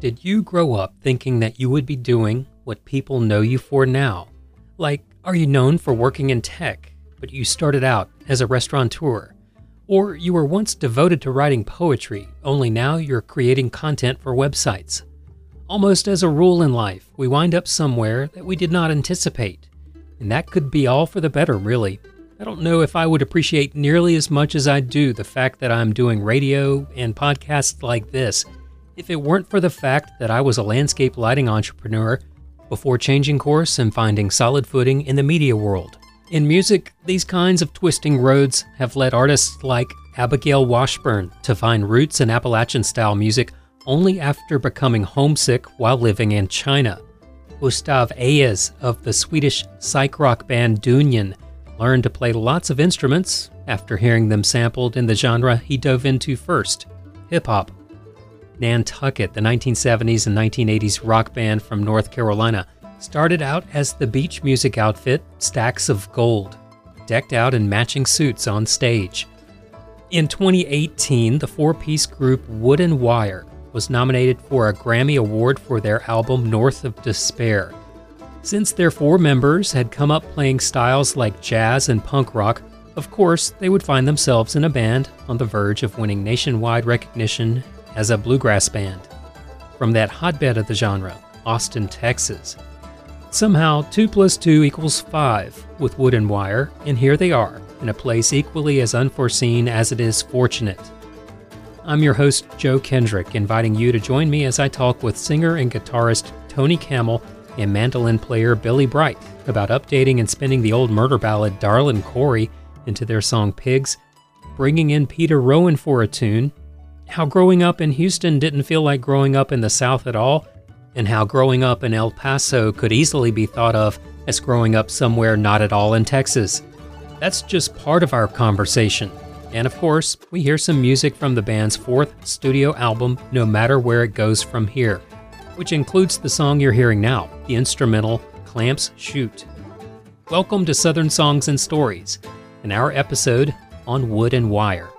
Did you grow up thinking that you would be doing what people know you for now? Like, are you known for working in tech, but you started out as a restaurateur? Or you were once devoted to writing poetry, only now you're creating content for websites? Almost as a rule in life, we wind up somewhere that we did not anticipate. And that could be all for the better, really. I don't know if I would appreciate nearly as much as I do the fact that I'm doing radio and podcasts like this if it weren't for the fact that I was a landscape lighting entrepreneur before changing course and finding solid footing in the media world. In music, these kinds of twisting roads have led artists like Abigail Washburn to find roots in Appalachian style music only after becoming homesick while living in China. Gustav Ejstes of the Swedish psych rock band Dungen learned to play lots of instruments after hearing them sampled in the genre he dove into first hip hop. Nantucket, the 1970s and 1980s rock band from North Carolina, started out as the beach music outfit Stacks of Gold, decked out in matching suits on stage. In 2018, the four piece group Wood and Wire was nominated for a Grammy Award for their album North of Despair. Since their four members had come up playing styles like jazz and punk rock, of course, they would find themselves in a band on the verge of winning nationwide recognition as a bluegrass band from that hotbed of the genre, Austin, Texas. Somehow, 2 plus 2 equals 5 with Wood and Wire, and here they are, in a place equally as unforeseen as it is fortunate. I'm your host, Joe Kendrick, inviting you to join me as I talk with singer and guitarist Tony Kamel and mandolin player Billy Bright about updating and spinning the old murder ballad Darlin' Corey into their song Pigs, bringing in Peter Rowan for a tune, how growing up in Houston didn't feel like growing up in the South at all, and how growing up in El Paso could easily be thought of as growing up somewhere not at all in Texas. That's just part of our conversation. And of course, we hear some music from the band's fourth studio album, No Matter Where It Goes From Here, which includes the song you're hearing now, the instrumental Clamps Shoot. Welcome to Southern Songs and Stories, and our episode on Wood and Wire.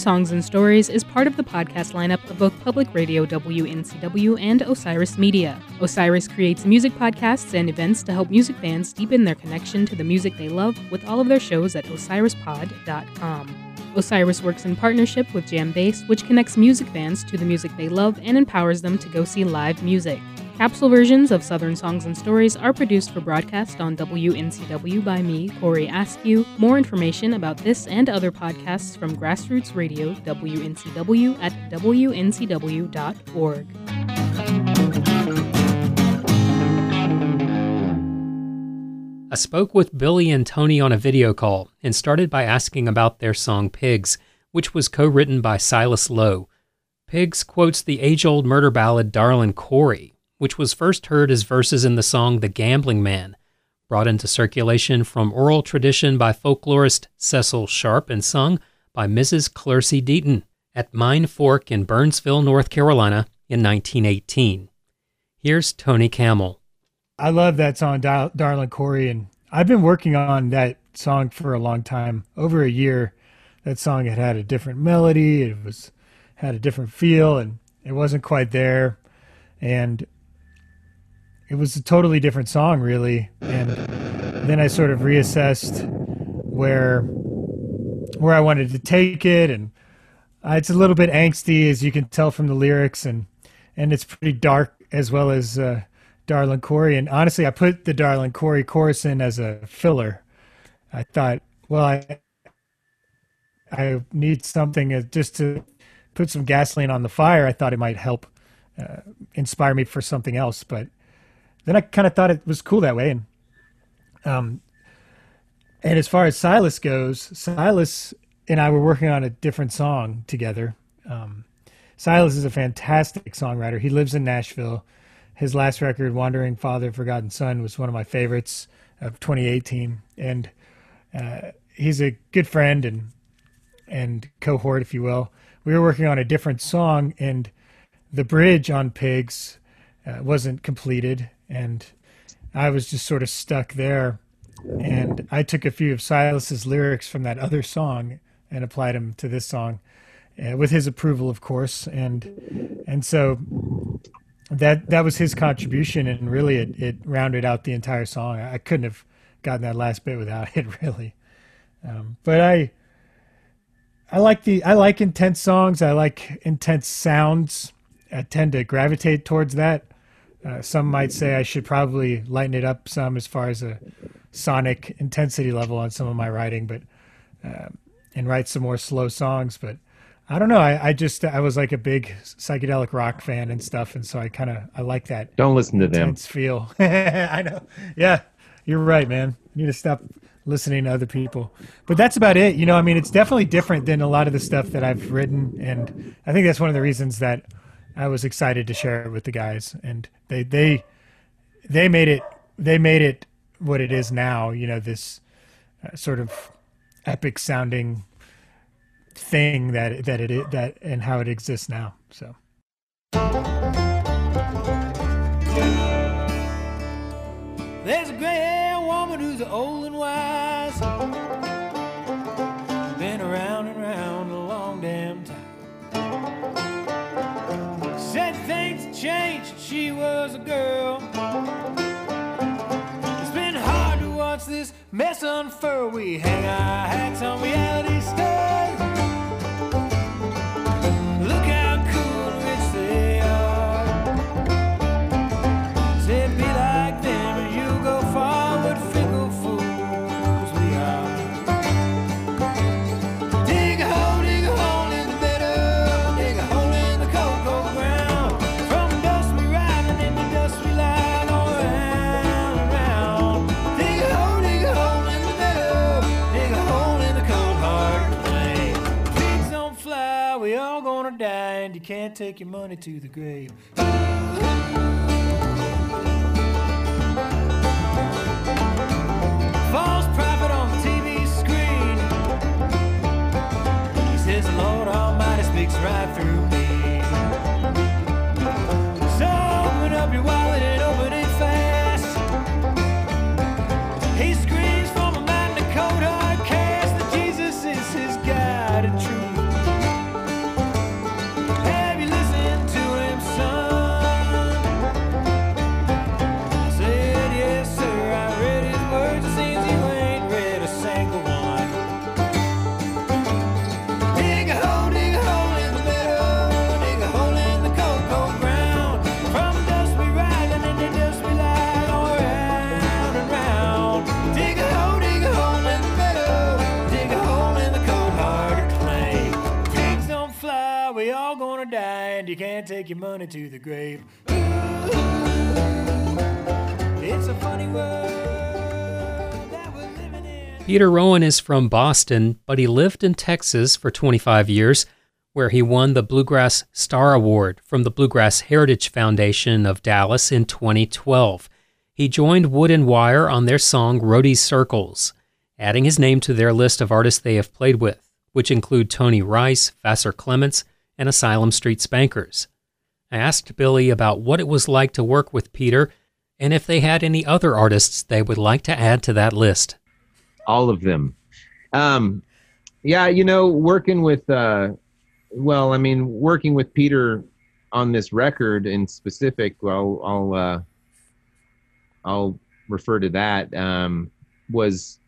Songs and Stories is part of the podcast lineup of both Public Radio WNCW and Osiris Media. Osiris creates music podcasts and events to help music fans deepen their connection to the music they love with all of their shows at osirispod.com. Osiris works in partnership with JamBase, which connects music fans to the music they love and empowers them to go see live music. Capsule versions of Southern Songs and Stories are produced for broadcast on WNCW by me, Corey Askew. More information about this and other podcasts from Grassroots Radio WNCW at WNCW.org. I spoke with Billy and Tony on a video call and started by asking about their song Pigs, which was co written by Silas Lowe. Pigs quotes the age old murder ballad Darlin' Corey, which was first heard as verses in the song The Gambling Man, brought into circulation from oral tradition by folklorist Cecil Sharp and sung by Mrs. Clercy Deaton at Mine Fork in Burnsville, North Carolina in 1918. Here's Tony Kamel. I love that song, Dar- Darlin' Corey, and I've been working on that song for a long time, over a year. That song had had a different melody, it was had a different feel, and it wasn't quite there. And it was a totally different song, really. And then I sort of reassessed where where I wanted to take it, and uh, it's a little bit angsty, as you can tell from the lyrics, and and it's pretty dark as well as uh, Darlin' Corey. And honestly, I put the Darlin' Corey chorus in as a filler. I thought, well, I I need something just to put some gasoline on the fire. I thought it might help uh, inspire me for something else, but then I kind of thought it was cool that way. And um, and as far as Silas goes, Silas and I were working on a different song together. Um, Silas is a fantastic songwriter. He lives in Nashville, his last record, Wandering Father, Forgotten Son, was one of my favorites of 2018, and uh, he's a good friend and and cohort, if you will. We were working on a different song, and the bridge on Pigs uh, wasn't completed, and I was just sort of stuck there. And I took a few of Silas's lyrics from that other song and applied them to this song, uh, with his approval, of course. And and so that that was his contribution, and really it, it rounded out the entire song. I couldn't have gotten that last bit without it, really. Um, but I I like the I like intense songs. I like intense sounds. I tend to gravitate towards that. Uh, some might say I should probably lighten it up some as far as a sonic intensity level on some of my writing, but uh, and write some more slow songs. But I don't know. I, I just I was like a big psychedelic rock fan and stuff, and so I kind of I like that. Don't listen to them. Feel. I know. Yeah, you're right, man. You need to stop listening to other people. But that's about it. You know, I mean, it's definitely different than a lot of the stuff that I've written, and I think that's one of the reasons that I was excited to share it with the guys. And they they they made it they made it what it is now. You know, this uh, sort of epic sounding thing that that it that and how it exists now. So. There's a gray woman who's old and wise. Was a girl. It's been hard to watch this mess unfurl. We hang our hats on reality stars. Take your money to the grave. You can't take your money to the grave. It's a funny world. Peter Rowan is from Boston, but he lived in Texas for 25 years, where he won the Bluegrass Star Award from the Bluegrass Heritage Foundation of Dallas in 2012. He joined Wood and Wire on their song Roadie Circles, adding his name to their list of artists they have played with, which include Tony Rice, Vassar Clements, and Asylum Street Spankers. I asked Billy about what it was like to work with Peter and if they had any other artists they would like to add to that list. all of them. Um, yeah, you know, working with, uh, well, I mean, working with Peter on this record in specific, well, I'll, uh, I'll refer to that. Um, was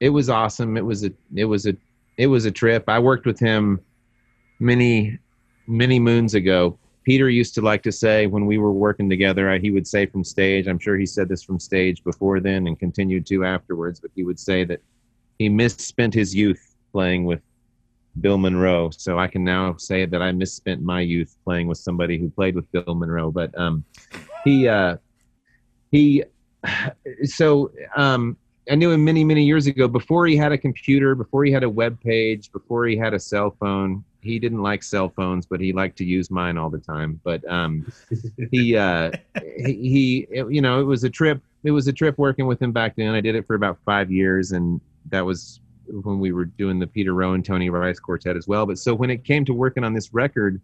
it was awesome. It was a, it was a, it was a trip. I worked with him many, many moons ago. Peter used to like to say when we were working together, uh, he would say from stage, I'm sure he said this from stage before then and continued to afterwards, but he would say that he misspent his youth playing with Bill Monroe. So I can now say that I misspent my youth playing with somebody who played with Bill Monroe. But um, he, uh, he, so um, I knew him many many years ago before he had a computer, before he had a web page, before he had a cell phone. He didn't like cell phones, but he liked to use mine all the time. But um, he uh, he, he you know it was a trip. It was a trip working with him back then. I did it for about five years, and that was when we were doing the Peter Rowan, Tony Rice quartet as well. But so when it came to working on this record,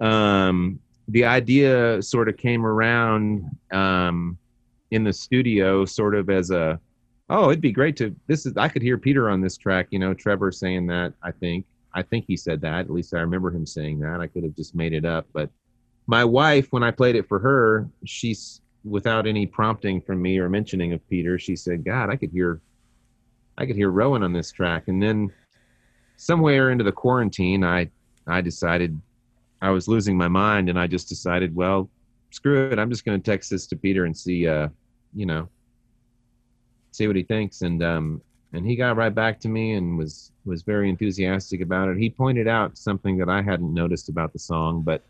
um, the idea sort of came around um, in the studio, sort of as a, oh, it'd be great to. This is I could hear Peter on this track. You know, Trevor saying that. I think I think he said that. At least I remember him saying that. I could have just made it up, but my wife, when I played it for her, she's without any prompting from me or mentioning of Peter, she said, "God, I could hear, I could hear Rowan on this track." And then somewhere into the quarantine, I I decided I was losing my mind, and I just decided, well, screw it, I'm just going to text this to Peter and see, uh, you know, see what he thinks. And um, and he got right back to me and was was very enthusiastic about it. He pointed out something that I hadn't noticed about the song, but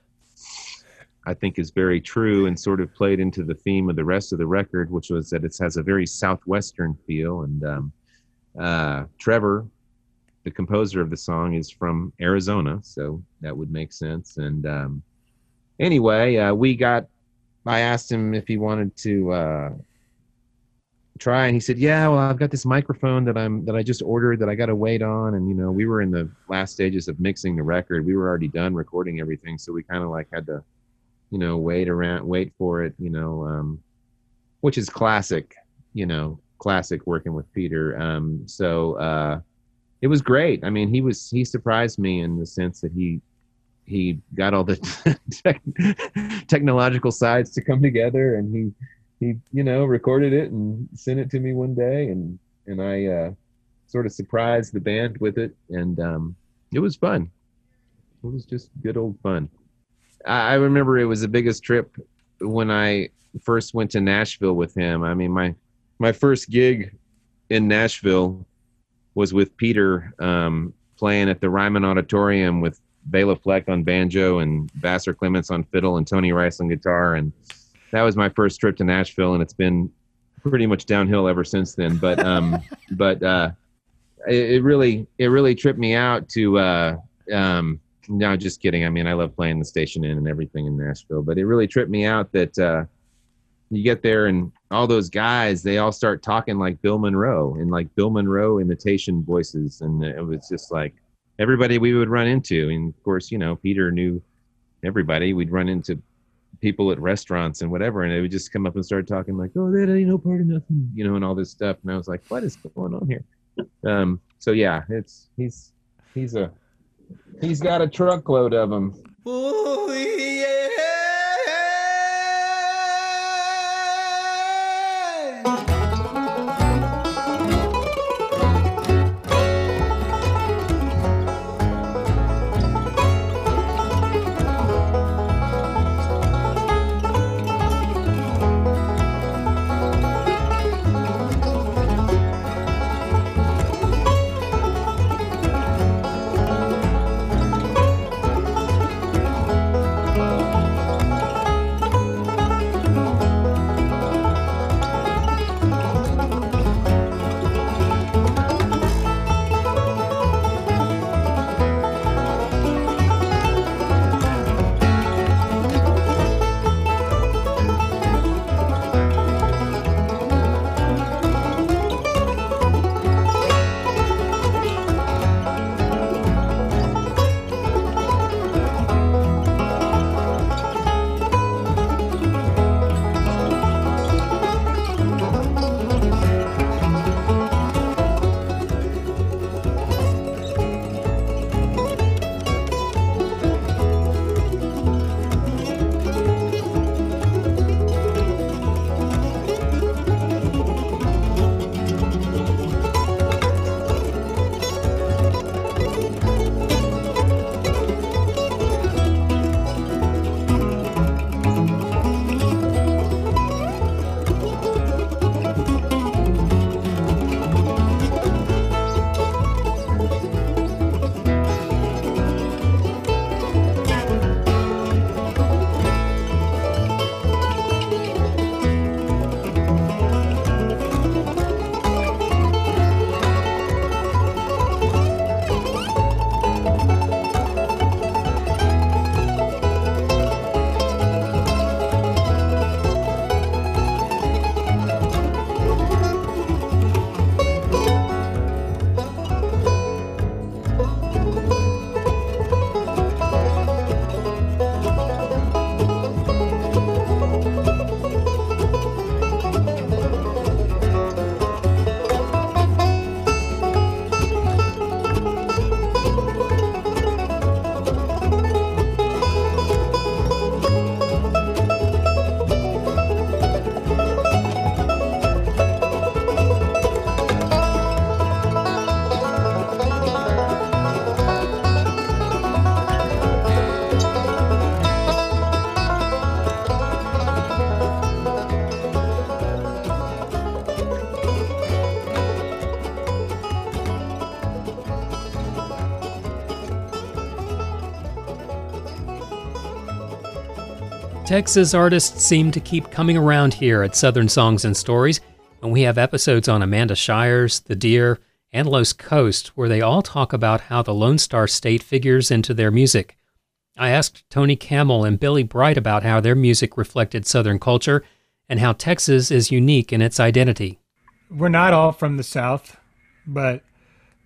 I think is very true and sort of played into the theme of the rest of the record, which was that it has a very southwestern feel. And um, uh, Trevor, the composer of the song, is from Arizona, so that would make sense. And um, anyway, uh, we got. I asked him if he wanted to uh, try, and he said, "Yeah, well, I've got this microphone that I'm that I just ordered that I got to wait on." And you know, we were in the last stages of mixing the record. We were already done recording everything, so we kind of like had to you know, wait around, wait for it, you know, um, which is classic, you know, classic working with Peter. Um, so uh, it was great. I mean, he was he surprised me in the sense that he he got all the tech, technological sides to come together, and he he you know recorded it and sent it to me one day, and and I uh, sort of surprised the band with it, and um, it was fun. It was just good old fun. I I remember it was the biggest trip when I first went to Nashville with him. I mean, my my first gig in Nashville was with Peter um, playing at the Ryman Auditorium with Bela Fleck on banjo and Vassar Clements on fiddle and Tony Rice on guitar. And that was my first trip to Nashville, and it's been pretty much downhill ever since then. But um, but uh, it, it really it really tripped me out to. Uh, um, no, just kidding. I mean, I love playing the Station Inn and everything in Nashville, but it really tripped me out that uh, you get there and all those guys, they all start talking like Bill Monroe and like Bill Monroe imitation voices. And it was just like everybody we would run into. And of course, you know, Peter knew everybody. We'd run into people at restaurants and whatever, and they would just come up and start talking like, oh, that ain't no part of nothing, you know, and all this stuff. And I was like, what is going on here? Um, so yeah, it's, he's, he's a, He's got a truckload of them. Ooh, yeah. Texas artists seem to keep coming around here at Southern Songs and Stories, and we have episodes on Amanda Shires, The Deer, and Los Coast where they all talk about how the Lone Star State figures into their music. I asked Tony Kamel and Billy Bright about how their music reflected Southern culture and how Texas is unique in its identity. We're not all from the South, but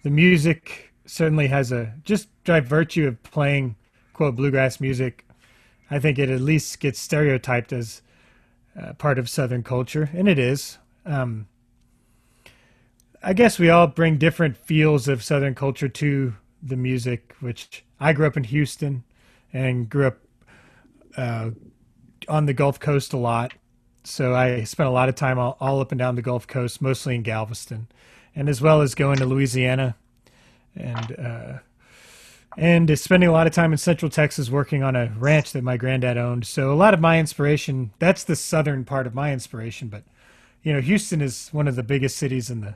the music certainly has a just by virtue of playing quote bluegrass music. I think it at least gets stereotyped as uh, part of Southern culture, and it is. Um, I guess we all bring different feels of Southern culture to the music. Which I grew up in Houston, and grew up uh, on the Gulf Coast a lot. So I spent a lot of time all, all up and down the Gulf Coast, mostly in Galveston, and as well as going to Louisiana, and uh, and spending a lot of time in Central Texas working on a ranch that my granddad owned. So a lot of my inspiration, that's the southern part of my inspiration. But you know, Houston is one of the biggest cities in the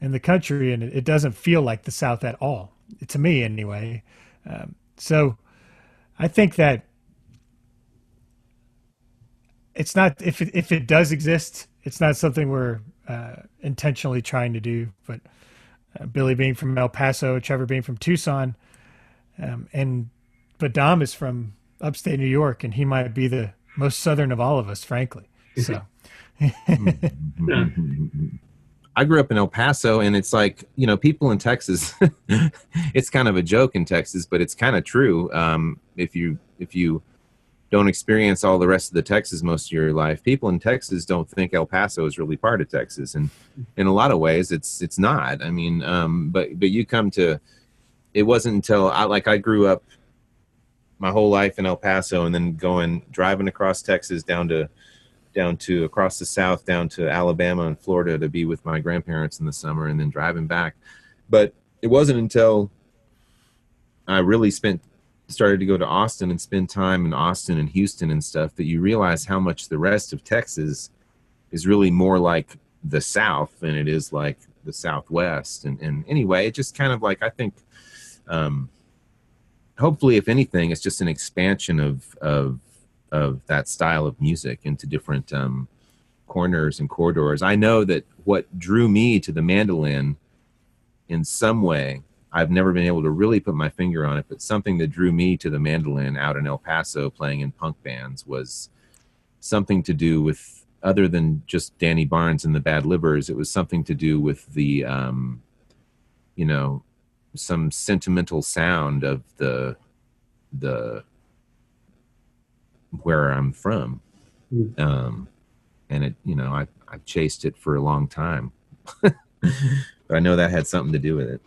in the country, and it, it doesn't feel like the South at all to me, anyway. Um, so I think that it's not if it, if it does exist, it's not something we're uh, intentionally trying to do. But uh, Billy being from El Paso, Trevor being from Tucson, um, and but Dom is from upstate New York, and he might be the most southern of all of us, frankly. So. I grew up in El Paso, and it's like you know, people in Texas. it's kind of a joke in Texas, but it's kind of true. Um, if you if you don't experience all the rest of the Texas most of your life, people in Texas don't think El Paso is really part of Texas, and in a lot of ways, it's it's not. I mean, um, but but you come to. It wasn't until I like I grew up my whole life in El Paso, and then going driving across Texas down to down to across the south down to alabama and florida to be with my grandparents in the summer and then driving back. But it wasn't until i really spent started to go to austin and spend time in austin and houston and stuff that you realize how much the rest of texas is really more like the south than it is like the southwest. And, and anyway it just kind of like i think um hopefully if anything it's just an expansion of of of that style of music into different um, corners and corridors. I know that what drew me to the mandolin in some way, I've never been able to really put my finger on it, but something that drew me to the mandolin out in El Paso playing in punk bands was something to do with other than just Danny Barnes and the Bad Livers. It was something to do with the, um, you know, some sentimental sound of the the where I'm from. Um, and it, you know, I, I've chased it for a long time, but I know that had something to do with it.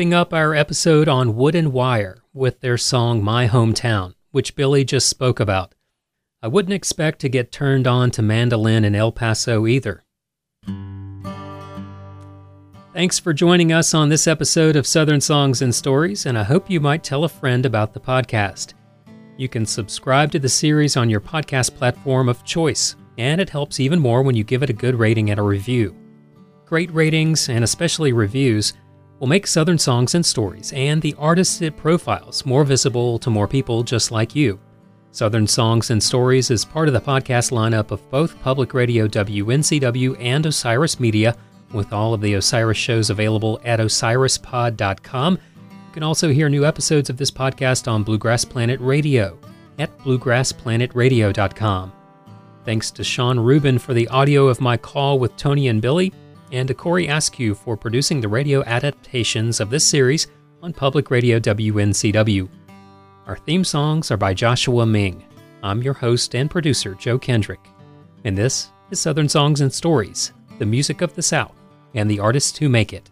Wrapping up our episode on Wood and Wire with their song My Hometown, which Billy just spoke about. I wouldn't expect to get turned on to mandolin in El Paso either. Thanks for joining us on this episode of Southern Songs and Stories, and I hope you might tell a friend about the podcast. You can subscribe to the series on your podcast platform of choice, and it helps even more when you give it a good rating and a review. Great ratings, and especially reviews, will make Southern Songs and Stories and the artists it profiles more visible to more people just like you. Southern Songs and Stories is part of the podcast lineup of both Public Radio WNCW and Osiris Media, with all of the Osiris shows available at osirispod.com. You can also hear new episodes of this podcast on Bluegrass Planet Radio at bluegrassplanetradio.com. Thanks to Sean Rubin for the audio of my call with Tony and Billy, and to Corey Askew for producing the radio adaptations of this series on Public Radio WNCW. Our theme songs are by Joshua Ming. I'm your host and producer, Joe Kendrick. And this is Southern Songs and Stories, the music of the South, and the artists who make it.